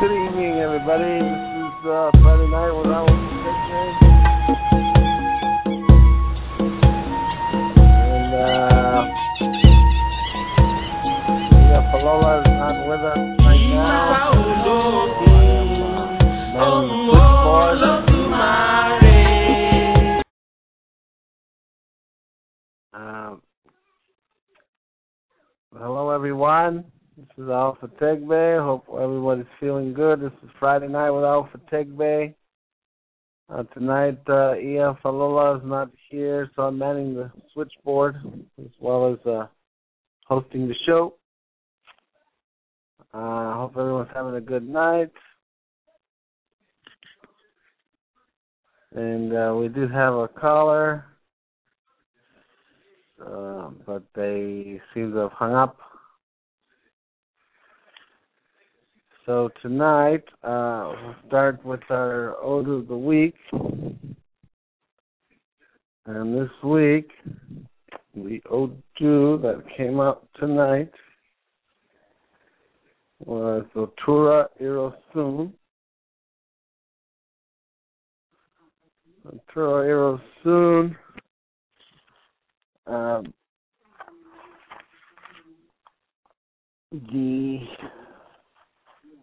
Good evening, everybody. This is uh, Friday night with our And uh, Falola is not with us is Awo Fategbe. Hope everybody's feeling good. This is Friday night with Awo Fategbe. Uh, tonight, uh, Ia Falola is not here, so I'm manning the switchboard as well as uh, hosting the show. I uh, hope everyone's having a good night. And uh, we do have a caller, uh, but they seem to have hung up. So tonight, uh, we'll start with our Odu of the Week. And this week, the Odu that came out tonight was Otura Irosun. Otura Irosun. Um, the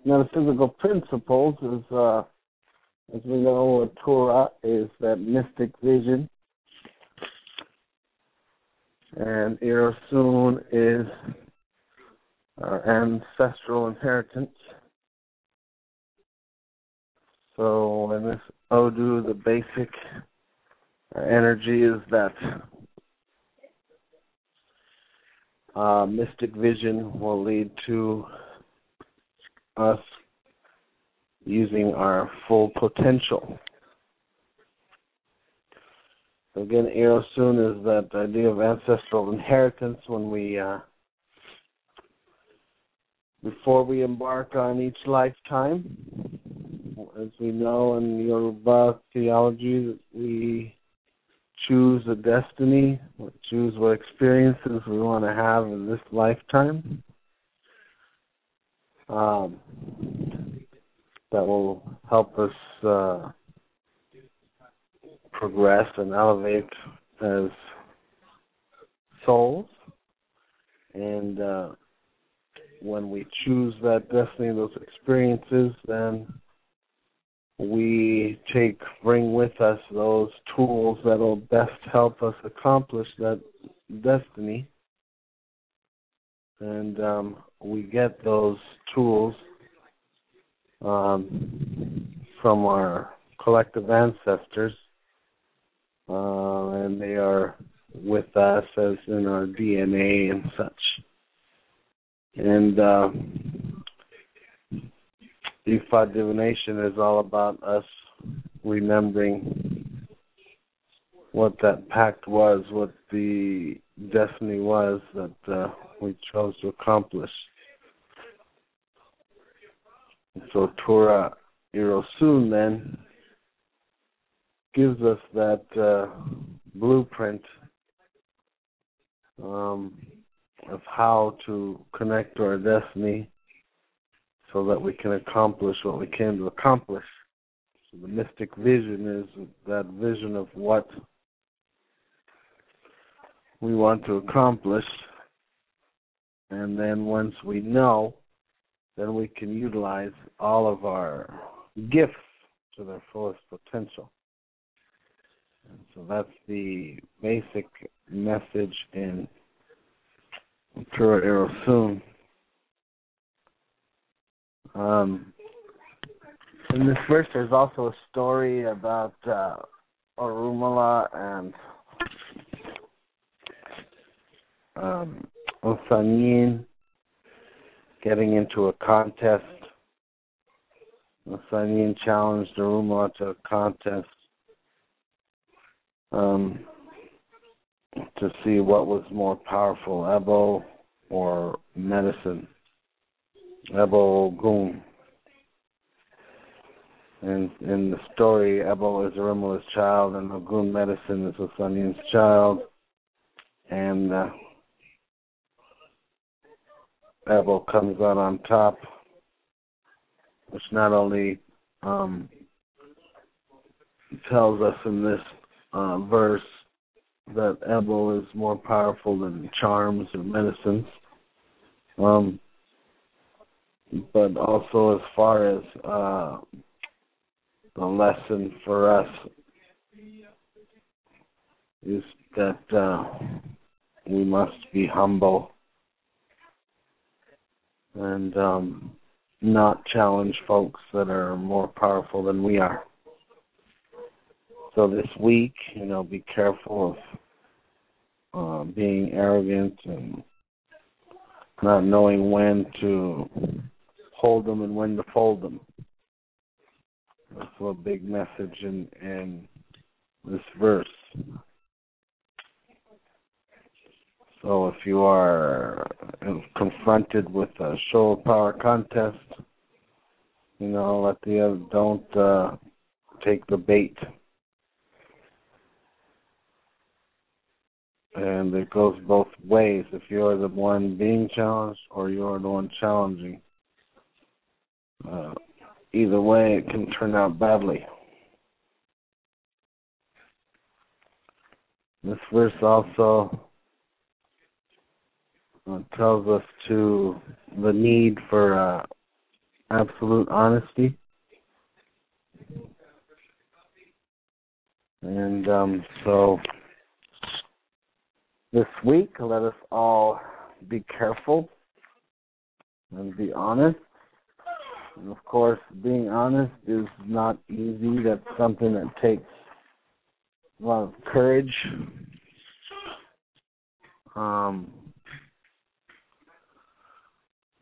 metaphysical principles is, uh, as we know, Torah is that mystic vision, and Irosun is our ancestral inheritance. So in this Odu, the basic energy is that uh, mystic vision will lead to us using our full potential. So again, Irosun is that idea of ancestral inheritance when we, uh, before we embark on each lifetime. As we know in Yoruba theology, we choose a destiny, choose what experiences we want to have in this lifetime um, that will help us uh, progress and elevate as souls. And uh, when we choose that destiny, those experiences, then we take bring with us those tools that will best help us accomplish that destiny and um, we get those tools um, from our collective ancestors, uh, and they are with us as in our DNA and such. And uh, Ifa divination is all about us remembering what that pact was, what the destiny was that uh, we chose to accomplish. And so Torah Irosun then gives us that uh, blueprint um, of how to connect to our destiny so that we can accomplish what we came to accomplish. So the mystic vision is that vision of what we want to accomplish. And then once we know, then we can utilize all of our gifts to their fullest potential. And so that's the basic message in Tura Irosun. Um, in this verse, there's also a story about uh, Orunmila and um, Osanin getting into a contest. Osanin challenged Orunmila to a contest um, to see what was more powerful, Ebo or medicine. Ebo Ogun. And in the story, Ebo is Orunmila's child, and Ogun medicine is Osanin's child. And uh, Ebo comes out on top. which not only um, tells us in this uh, verse that Ebo is more powerful than charms or medicines, um, but also as far as uh, the lesson for us is that uh, we must be humble and um, not challenge folks that are more powerful than we are. So this week, you know, be careful of uh, being arrogant and not knowing when to hold them and when to fold them. That's a big message in in this verse. So if you are confronted with a show of power contest, you know, let the other don't uh, take the bait. And it goes both ways. If you're the one being challenged or you're the one challenging, uh, either way, it can turn out badly. This verse also uh, tells us to the need for uh, absolute honesty. And um, so this week, let us all be careful and be honest. And of course, being honest is not easy. That's something that takes a lot of courage. Um,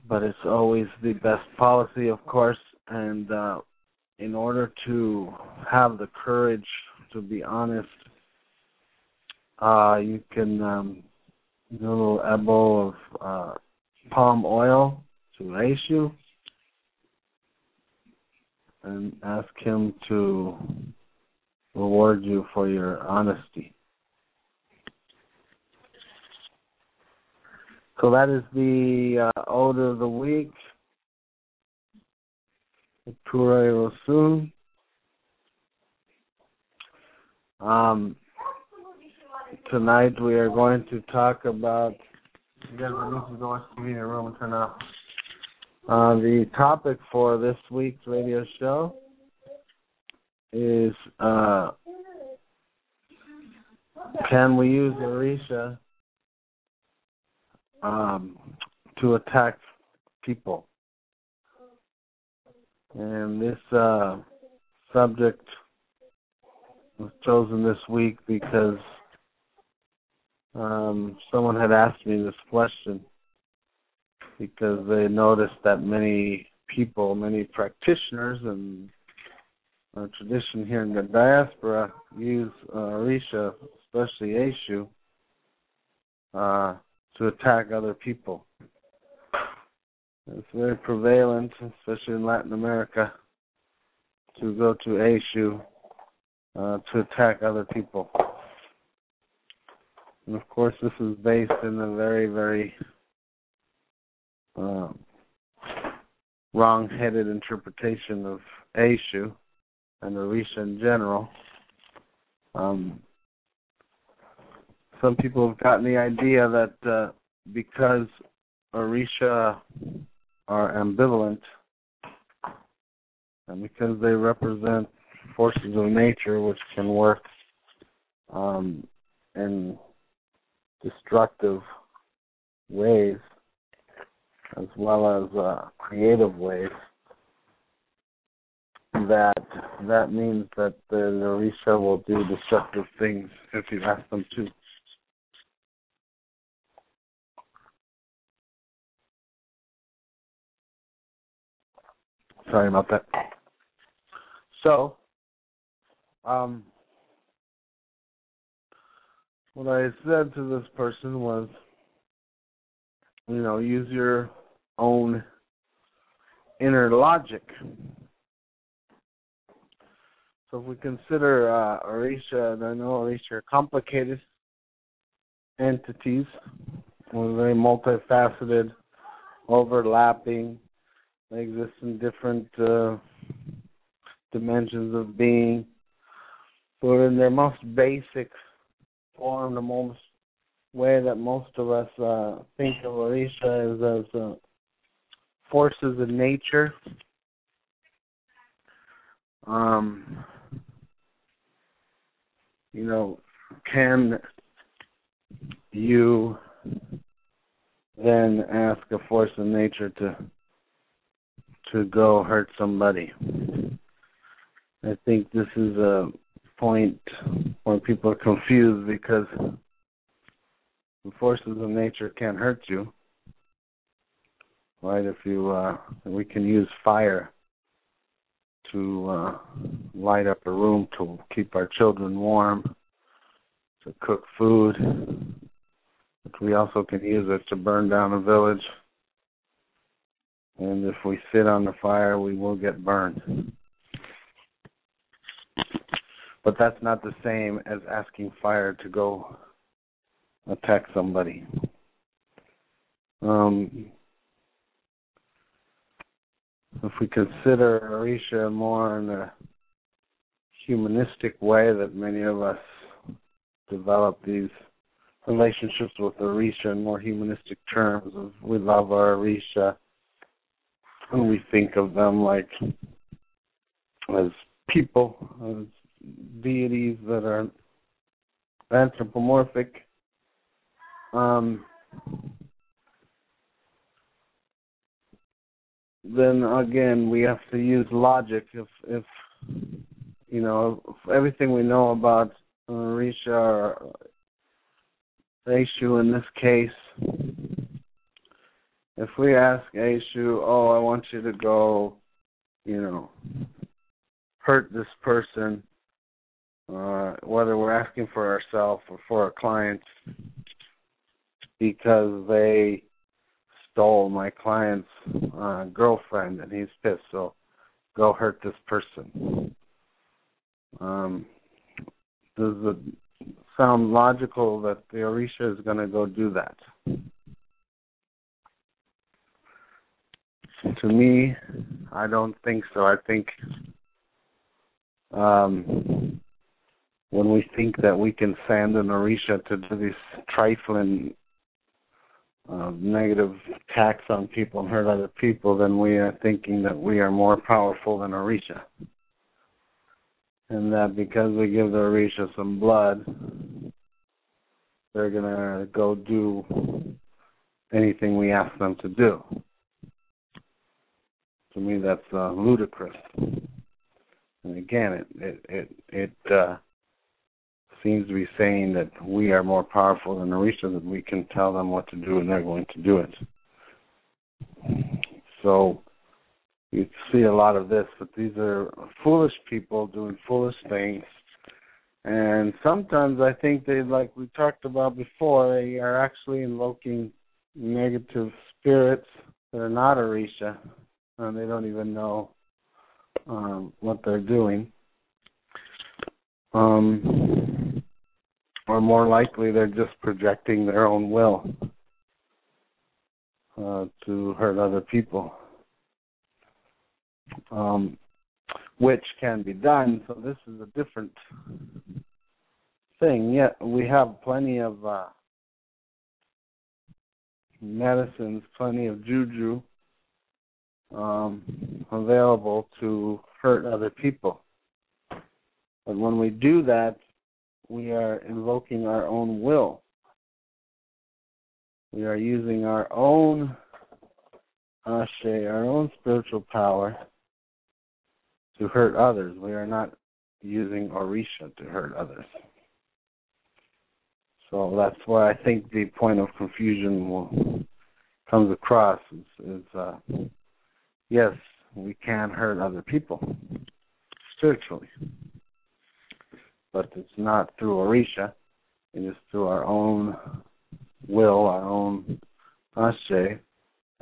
but it's always the best policy, of course. And uh, in order to have the courage to be honest, uh, you can um, do a little ebo of uh, palm oil to Eshu and ask him to reward you for your honesty. So that is the uh, order of the week. Ture soon. Um, tonight we are going to talk about. You guys need to go to the room and turn off. Uh, the topic for this week's radio show is uh, can we use Orisha um, to attack people. And this uh, subject was chosen this week because um, someone had asked me this question because they noticed that many people, many practitioners, and uh, tradition here in the diaspora use uh, Orisha, especially Eshu, uh, to attack other people. It's very prevalent, especially in Latin America, to go to Eshu uh, to attack other people. And of course, this is based in a very, very um, wrong-headed interpretation of Eshu and Orisha in general. Um, some people have gotten the idea that uh, because Orisha are ambivalent and because they represent forces of nature which can work um, in destructive ways as well as uh, creative ways that that means that the Orisha will do destructive things if you ask them to. Sorry about that. So, um, what I said to this person was, you know, use your own inner logic. So if we consider uh, Orisha, and I know Orisha are complicated entities, very multifaceted, overlapping, They exist in different uh, dimensions of being. But in their most basic form, the most way that most of us uh, think of Orisha is as uh, forces of nature. Um, you know, can you then ask a force of nature to to go hurt somebody? I think this is a point where people are confused because the forces of nature can't hurt you. Right? If you uh we can use fire to uh light up a room to keep our children warm, to cook food. But we also can use it to burn down a village. And if we sit on the fire, we will get burned. But that's not the same as asking fire to go attack somebody. Um, if we consider Orisha more in a humanistic way that many of us develop these relationships with Orisha in more humanistic terms of we love our Orisha and we think of them like as people, as deities that are anthropomorphic. Um, then again, we have to use logic. If if you know if everything we know about Orisha or Eshu in this case, if we ask Eshu, "Oh, I want you to go," you know, hurt this person, uh, whether we're asking for ourselves or for our clients, because they stole my client's uh, girlfriend and he's pissed, so go hurt this person. Um, does it sound logical that the Orisha is going to go do that? To me, I don't think so. I think um, when we think that we can send an Orisha to do these trifling uh, negative attacks on people and hurt other people, then we are thinking that we are more powerful than Orisha. And that because we give the Orisha some blood, they're going to go do anything we ask them to do. To me, that's uh, ludicrous. And again, it it it, it uh, seems to be saying that we are more powerful than Orisha, that we can tell them what to do and they're going to do it. So you see a lot of this, but these are foolish people doing foolish things. And sometimes I think they, like we talked about before, they are actually invoking negative spirits that are not Orisha, and they don't even know um, what they're doing. Um, or more likely, they're just projecting their own will uh, to hurt other people, um, which can be done. So this is a different thing. Yet we have plenty of uh, medicines, plenty of juju um, available to hurt other people. But when we do that, we are invoking our own will. We are using our own ashe, our own spiritual power to hurt others. We are not using Orisha to hurt others. So that's why I think the point of confusion will comes across is, is uh, yes, we can hurt other people spiritually but it's not through Orisha. It is through our own will, our own ashe.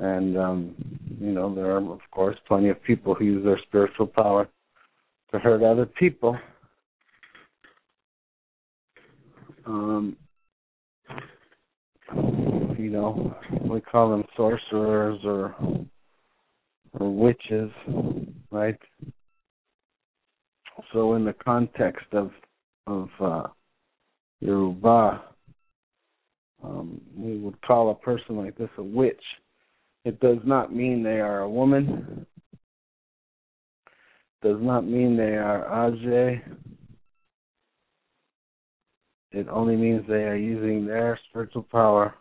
And, um, you know, there are, of course, plenty of people who use their spiritual power to hurt other people. Um, you know, we call them sorcerers or or witches, right? So in the context of of uh, Yoruba, um, we would call a person like this a witch. It does not mean they are a woman. Does not mean they are Aje. It only means they are using their spiritual power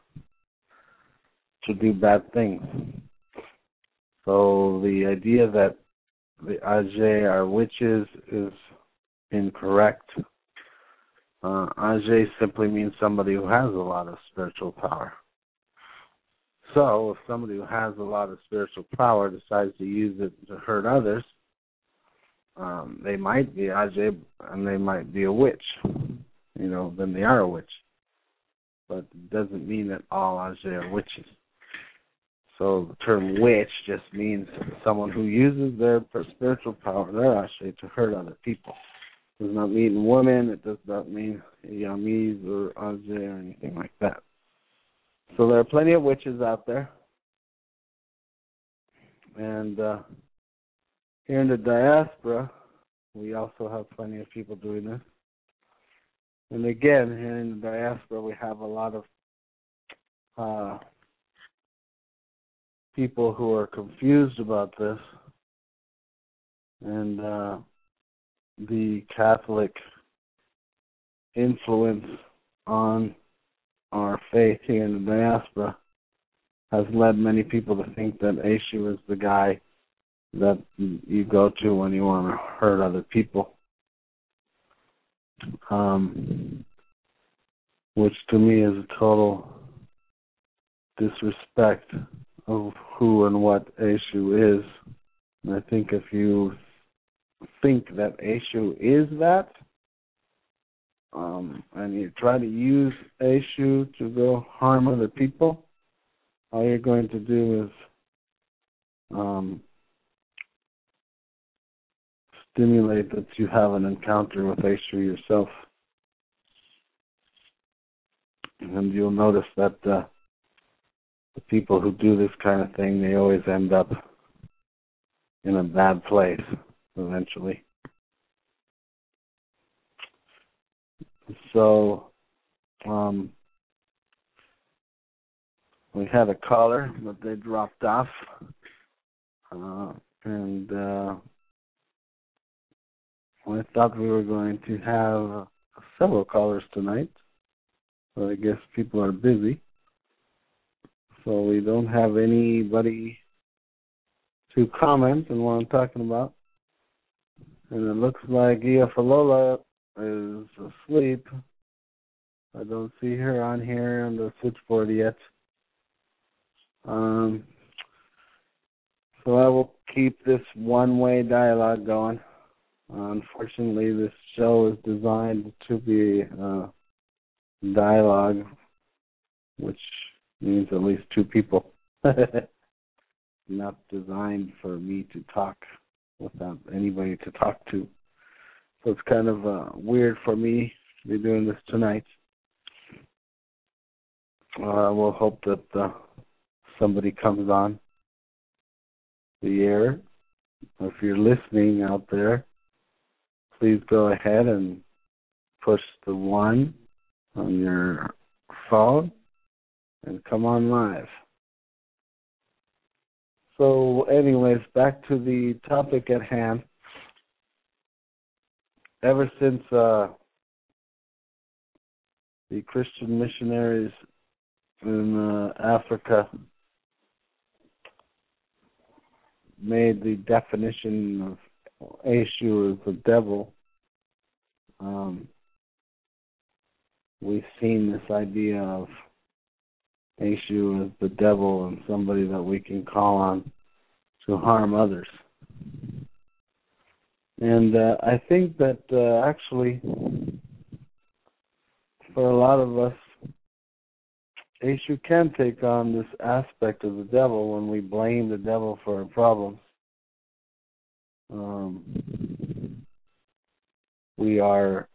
to do bad things. So the idea that the Aje are witches is incorrect. Uh, Aje simply means somebody who has a lot of spiritual power. So if somebody who has a lot of spiritual power decides to use it to hurt others, um, they might be Aje and they might be a witch. You know, then they are a witch. But it doesn't mean that all Aje are witches. So the term witch just means someone who uses their spiritual power, their ashe, to hurt other people. It does not mean woman. It does not mean yamis or aje or anything like that. So there are plenty of witches out there. And uh, here in the diaspora, we also have plenty of people doing this. And again, here in the diaspora, we have a lot of uh, people who are confused about this and uh, the Catholic influence on our faith here in the diaspora has led many people to think that Eshu is the guy that you go to when you want to hurt other people. Um, which to me is a total disrespect of who and what Eshu is. And I think if you think that Eshu is that, um, and you try to use Eshu to go harm other people, all you're going to do is um, stimulate that you have an encounter with Eshu yourself. And you'll notice that uh, the people who do this kind of thing, they always end up in a bad place eventually. So, um, we had a caller, but they dropped off. Uh, and uh, I thought we were going to have several callers tonight, but I guess people are busy so we don't have anybody to comment on what I'm talking about. And it looks like Ia Falola is asleep. I don't see her on here on the switchboard yet. Um, so I will keep this one-way dialogue going. Unfortunately, this show is designed to be uh, dialogue, which means at least two people. Not designed for me to talk without anybody to talk to. So it's kind of uh, weird for me to be doing this tonight. Uh, we'll hope that uh, somebody comes on the air. If you're listening out there, please go ahead and push the one on your phone and come on live. So, anyways, back to the topic at hand. Ever since uh, the Christian missionaries in uh, Africa made the definition of Eshu as the devil, um, we've seen this idea of Eshu is the devil and somebody that we can call on to harm others. And uh, I think that uh, actually, for a lot of us, Eshu can take on this aspect of the devil when we blame the devil for our problems. Um, we are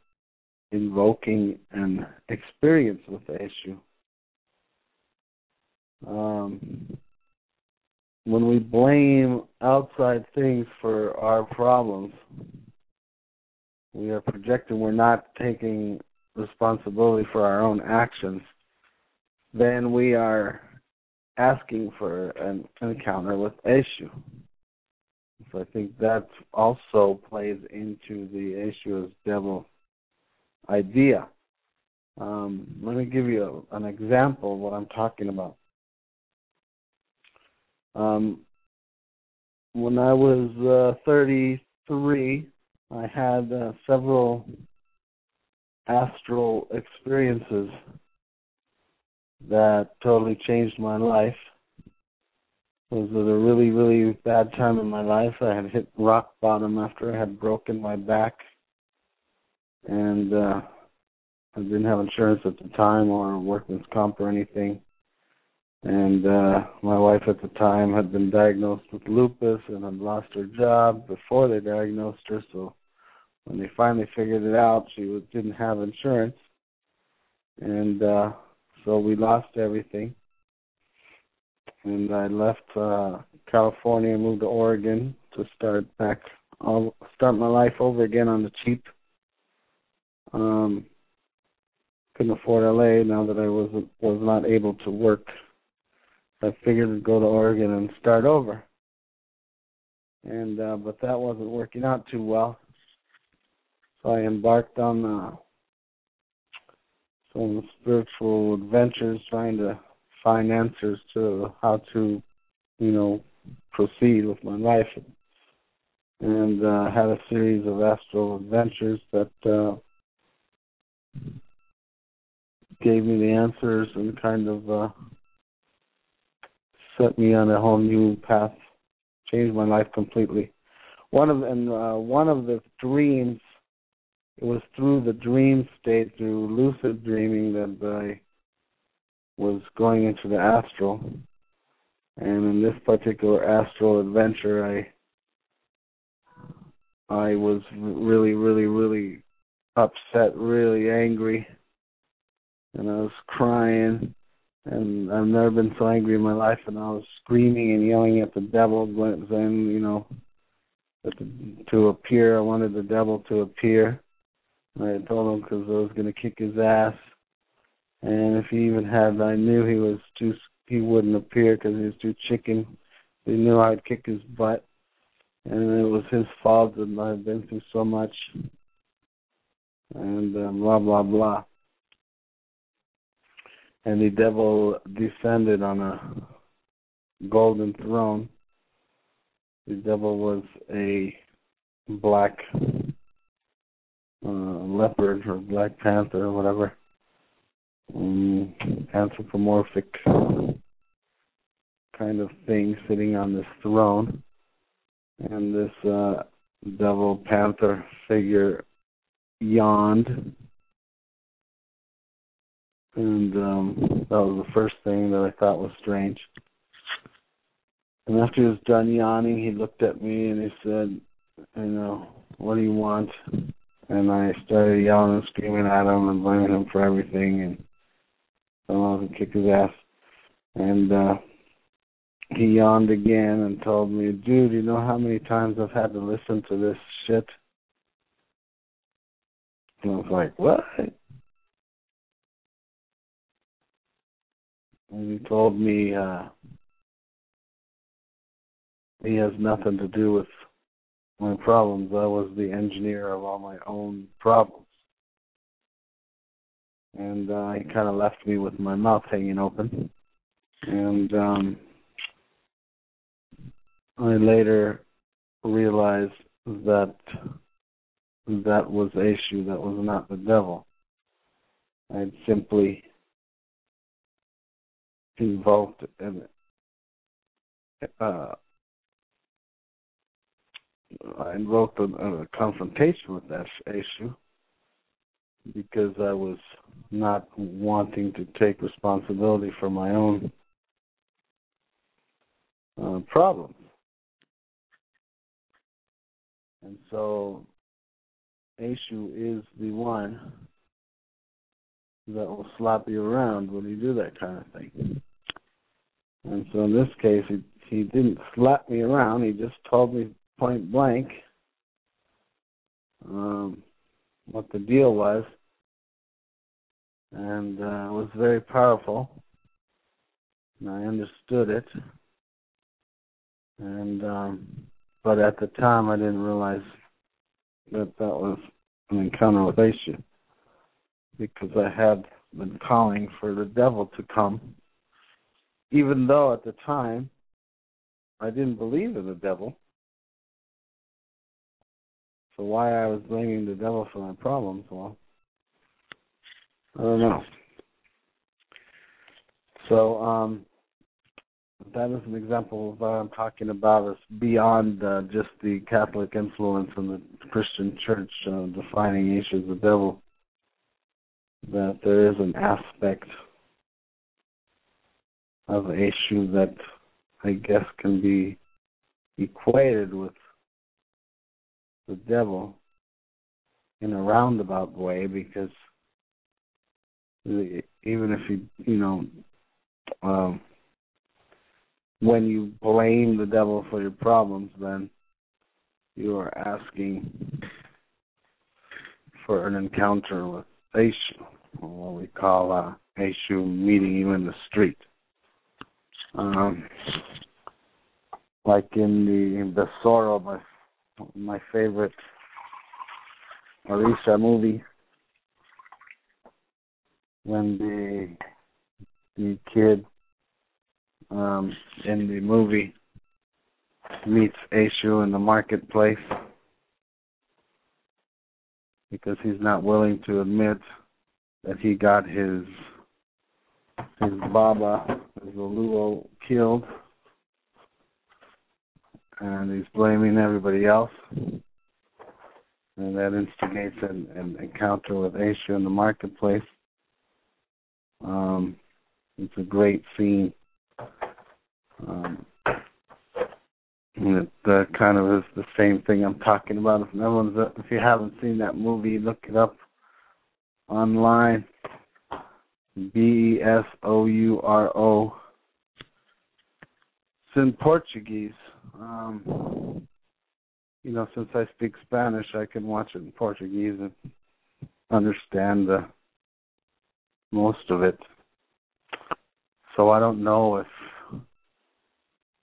invoking an experience with the Eshu um, when we blame outside things for our problems, we are projecting we're not taking responsibility for our own actions, then we are asking for an encounter with Eshu. So I think that also plays into the as devil idea. Um, let me give you a, an example of what I'm talking about. Um, when I was uh, 33, I had uh, several astral experiences that totally changed my life. It was at a really, really bad time in my life. I had hit rock bottom after I had broken my back, and uh, I didn't have insurance at the time or workman's comp or anything. And uh my wife at the time had been diagnosed with lupus and had lost her job before they diagnosed her. So when they finally figured it out, she was, didn't have insurance, and uh so we lost everything. And I left uh California and moved to Oregon to start back, I'll start my life over again on the cheap. Um, couldn't afford LA now that I was was not able to work. I figured to go to Oregon and start over. And uh but that wasn't working out too well. So I embarked on uh some spiritual adventures trying to find answers to how to, you know, proceed with my life. And uh had a series of astral adventures that uh gave me the answers and kind of uh set me on a whole new path, changed my life completely. One of and uh, one of the dreams, it was through the dream state, through lucid dreaming, that I was going into the astral. And in this particular astral adventure, I I was really, really, really upset, really angry, and I was crying and I've never been so angry in my life. And I was screaming and yelling at the devil, saying, you know, to appear. I wanted the devil to appear. And I told him because I was going to kick his ass. And if he even had, I knew he was too. He wouldn't appear because he was too chicken. He knew I'd kick his butt, and it was his fault that I've been through so much. And um, blah blah blah and the devil descended on a golden throne. The devil was a black uh, leopard or black panther or whatever, um, anthropomorphic kind of thing sitting on this throne. And this uh, devil panther figure yawned and um that was the first thing that I thought was strange. And after he was done yawning, he looked at me and he said, "You know, what do you want?" And I started yelling and screaming at him and blaming him for everything, and I wanted to kick his ass. And uh he yawned again and told me, "Dude, you know how many times I've had to listen to this shit?" And I was like, "What?" And he told me uh he has nothing to do with my problems. I was the engineer of all my own problems. And uh, he kind of left me with my mouth hanging open. And um I later realized that that was Eshu, that was not the devil. I'd simply involved in uh, I invoked a, confrontation with that issue because I was not wanting to take responsibility for my own uh, problems. And so Eshu is the one that will slap you around when you do that kind of thing. And so in this case, he he didn't slap me around. He just told me point blank um, what the deal was, and uh, it was very powerful. And I understood it, and um, but at the time I didn't realize that that was an encounter with Eshu because I had been calling for the devil to come, even though at the time I didn't believe in the devil. So why I was blaming the devil for my problems, well, I don't know. So um, that is an example of what I'm talking about is beyond uh, just the Catholic influence in the Christian church uh, defining Eshu as the devil. That there is an aspect of Eshu that I guess can be equated with the devil in a roundabout way because even if you you know um, when you blame the devil for your problems then you are asking for an encounter with or what we call uh, Eshu meeting you in the street. Um, like in the in the Besouro, my my favorite Orisha movie, when the the kid um, in the movie meets Eshu in the marketplace because he's not willing to admit that he got his his Baba, his Luo, killed and he's blaming everybody else. And that instigates an, an encounter with Eshu in the marketplace. Um, it's a great scene. Um, it uh, kind of is the same thing I'm talking about. If no one's, if you haven't seen that movie, look it up online. B E S O U R O. It's in Portuguese. Um, you know, since I speak Spanish, I can watch it in Portuguese and understand uh, most of it. So I don't know if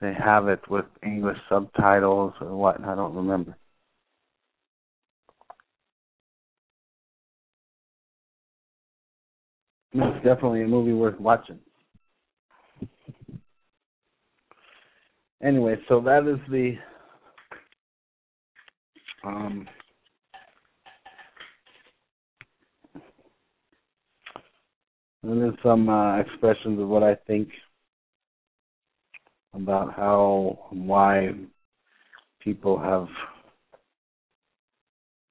they have it with English subtitles or what. I don't remember. It's definitely a movie worth watching. anyway, so that is the um, and then some uh, expressions of what I think about how why people have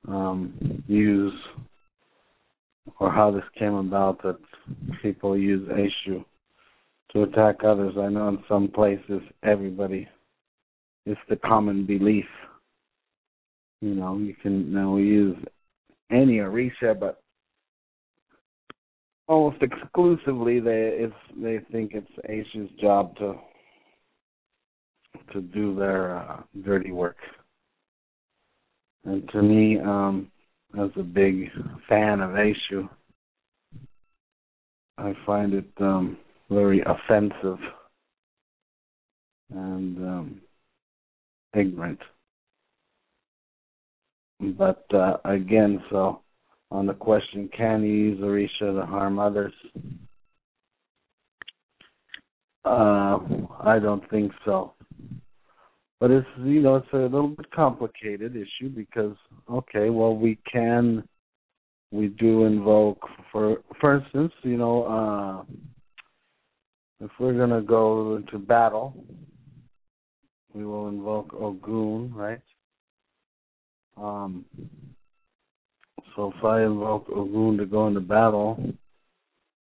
um, or how this came about that people use Eshu to attack others. I know in some places everybody it's the common belief. You know, you can now use any Orisha, but almost exclusively they it's they think it's Eshu's job to to do their uh, dirty work. And to me, um, as a big fan of Eshu, I find it um, very offensive and um, ignorant. But uh, again, so on the question, can you use Orisha to harm others? Uh, I don't think so. But it's you know it's a little bit complicated issue because okay, well we can we do invoke for for instance, you know, uh if we're to go into battle, we will invoke Ogun, right? Um, so if I invoke Ogun to go into battle,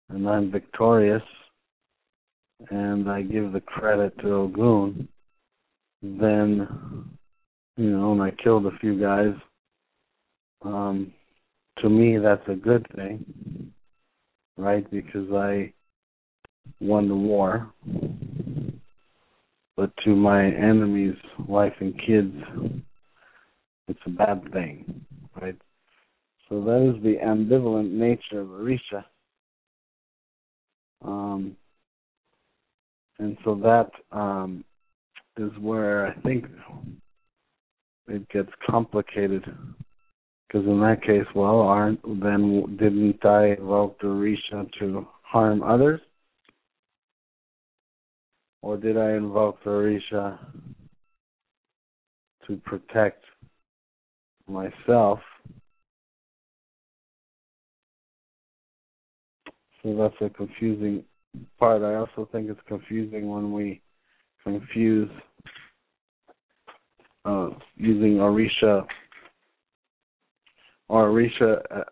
and I'm victorious, and I give the credit to Ogun, then, you know, and I killed a few guys, um, to me that's a good thing, right? Because I won the war. but to my enemy's wife and kids, it's a bad thing, right? So that is the ambivalent nature of Orisha. Um, and so that um, is where I think it gets complicated. Because in that case, well, aren't then didn't I invoke the to harm others? Or did I invoke the to protect myself? So that's a confusing part. I also think it's confusing when we confuse uh, using Orisha or Orisha uh,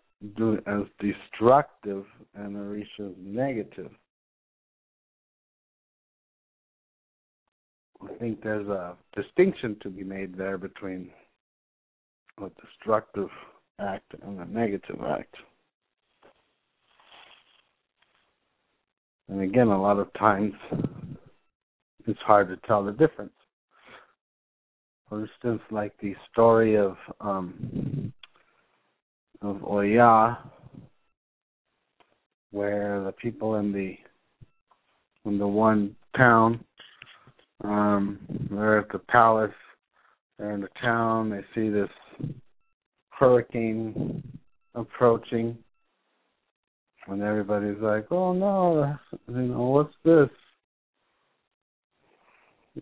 as destructive and Orisha as negative. I think there's a distinction to be made there between a destructive act and a negative act. And again, a lot of times it's hard to tell the difference. For instance, like the story of um, of Oya, where the people in the in the one town, um, they're at the palace, they're in the town, they see this hurricane approaching, and everybody's like, "Oh no, you know what's this?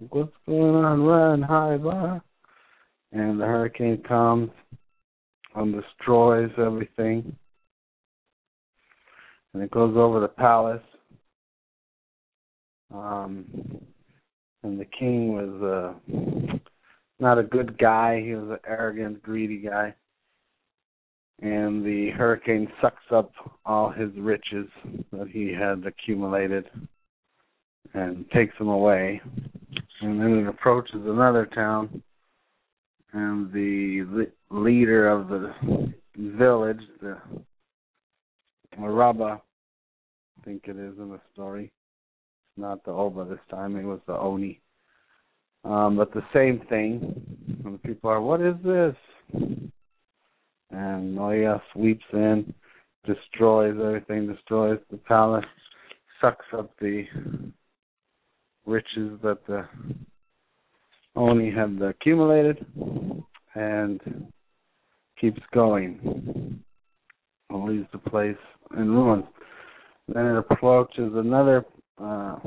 What's going on? Run, hide, blah!" And the hurricane comes and destroys everything, and it goes over the palace. Um, and the king was uh, not a good guy. He was an arrogant, greedy guy and the hurricane sucks up all his riches that he had accumulated and takes them away. And then it approaches another town, and the leader of the village, the Maraba, I think it is in the story. It's not the Oba this time, it was the Oni. Um, but the same thing. And the people are, what is this? and Oya sweeps in, destroys everything, destroys the palace, sucks up the riches that the Oni had accumulated, and keeps going. And leaves the place in ruins. Then it approaches another uh,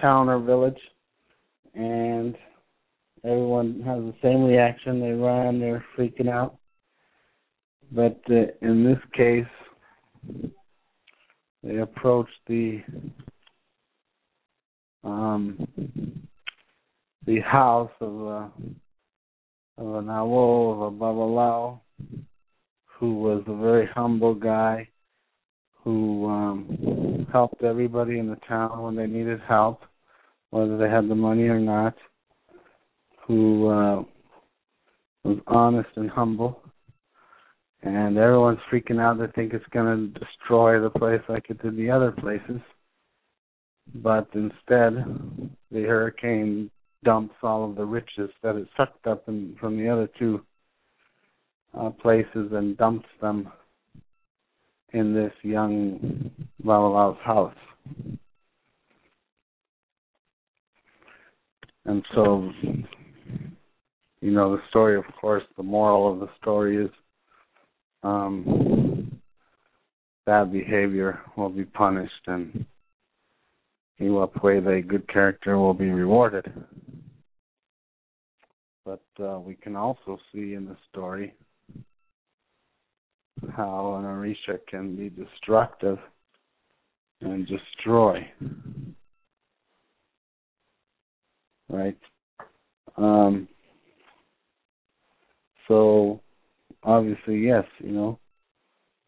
town or village, and everyone has the same reaction. They run, they're freaking out. But uh, in this case, they approach the um, the house of a of an awo, of a babalao, who was a very humble guy, who um, helped everybody in the town when they needed help, whether they had the money or not, who uh, was honest and humble and everyone's freaking out. They think it's going to destroy the place like it did the other places. But instead, the hurricane dumps all of the riches that it sucked up in, from the other two uh, places and dumps them in this young babalao's house. And so, you know, the story, of course, the moral of the story is um, bad behavior will be punished, and the good character will be rewarded. But uh, we can also see in the story how an Orisha can be destructive and destroy. Right? Um, so obviously, yes, you know,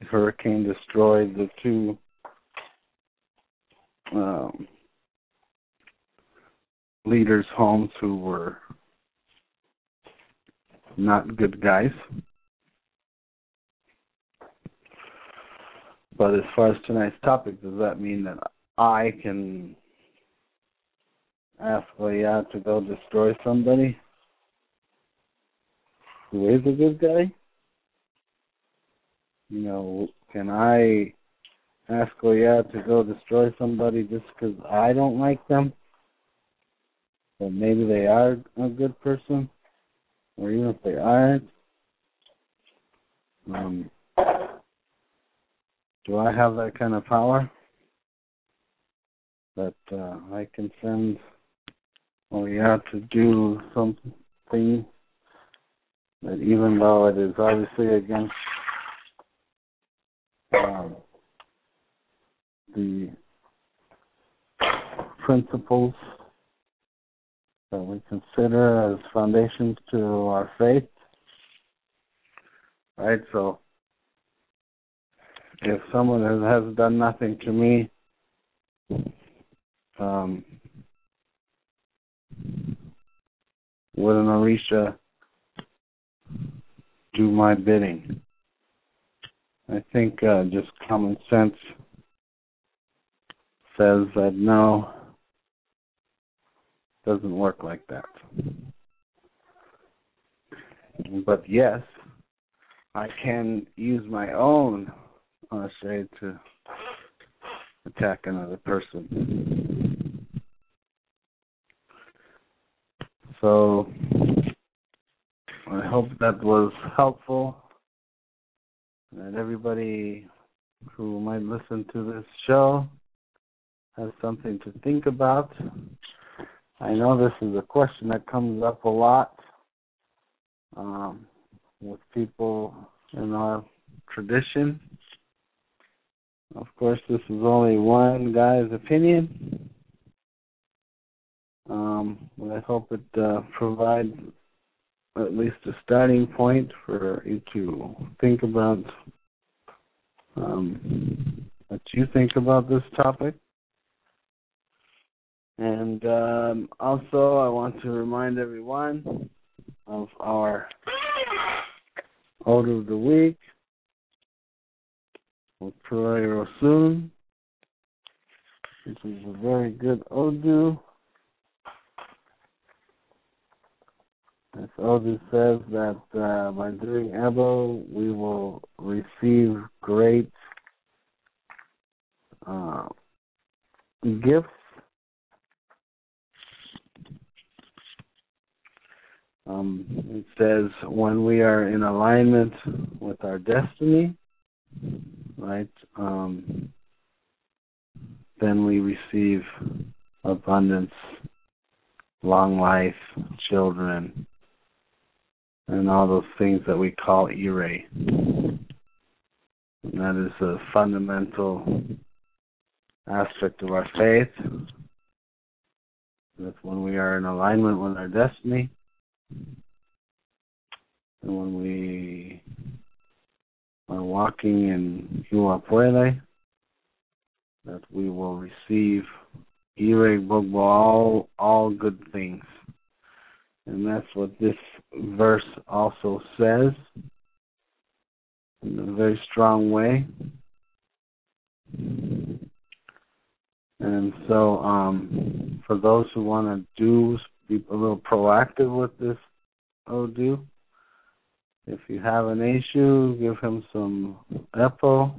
the hurricane destroyed the two um, leaders' homes who were not good guys. But as far as tonight's topic, does that mean that I can ask Oya to go destroy somebody who is a good guy? You know, can I ask Oya to go destroy somebody just because I don't like them? Maybe they are a good person, or even if they aren't. Um, do I have that kind of power? That uh, I can send Oya to do something that even though it is obviously against um, the principles that we consider as foundations to our faith. Right? So if someone has, has done nothing to me, um, would an Orisha do my bidding? I think uh, just common sense says that no, doesn't work like that. But yes, I can use my own uh, shade to attack another person. So I hope that was helpful that everybody who might listen to this show has something to think about. I know this is a question that comes up a lot um, with people in our tradition. Of course, this is only one guy's opinion. Um, I hope it uh, provides at least a starting point for you to think about um, what you think about this topic. And um, also, I want to remind everyone of our Odu of the Week with Pereira soon. This is a very good Odu. As Odu says that uh, by doing Ebo, we will receive great uh, gifts. Um, it says when we are in alignment with our destiny, right, um, then we receive abundance, long life, children, and all those things that we call ire. And that is a fundamental aspect of our faith. That's when we are in alignment with our destiny. And when we are walking in Iwa Pele, that we will receive Ire Gbogbo, all, all good things. And that's what this verse also says in a very strong way. And so, um, for those who want to do, be a little proactive with this Odu, if you have an issue, give him some Epo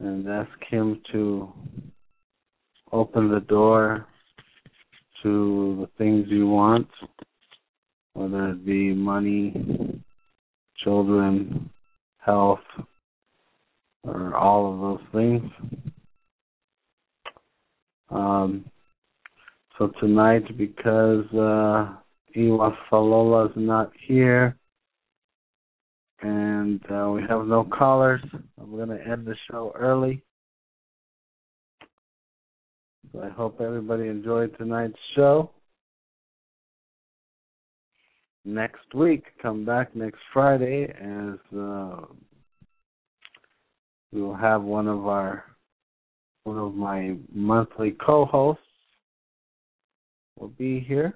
and ask him to open the door to the things you want, whether it be money, children, health, or all of those things. Um, so tonight, because uh, Awo Falola is not here, and uh, we have no callers, I'm going to end the show early. So I hope everybody enjoyed tonight's show. Next week, come back next Friday as uh, we will have one of our one of my monthly co-hosts will be here.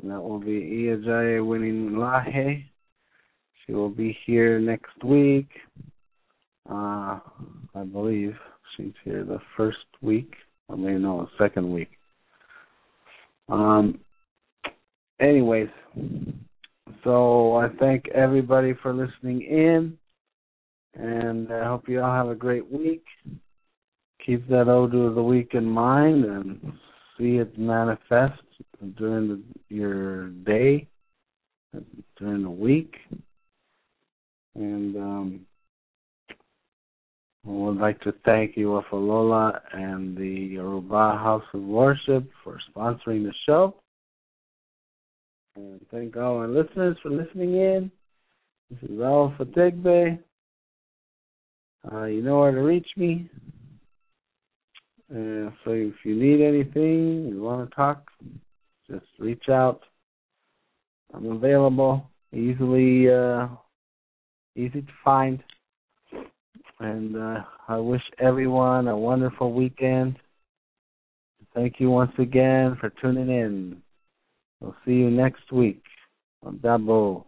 And that will be Iajaya Winning Lahe. She will be here next week, uh, I believe. she's here the first week. I mean, no, the second week. Um. Anyways, so I thank everybody for listening in, and I hope you all have a great week. Keep that Odu of the week in mind and see it manifest during the, your day, during the week. And um, I would like to thank you, Afalola and the Yoruba House of Worship for sponsoring the show. And thank all our listeners for listening in. This is Awo Fategbe. Uh, you know where to reach me. So if you need anything, you want to talk, just reach out. I'm available, easily uh, easy to find. And uh, I wish everyone a wonderful weekend. Thank you once again for tuning in. We'll see you next week on Dabo.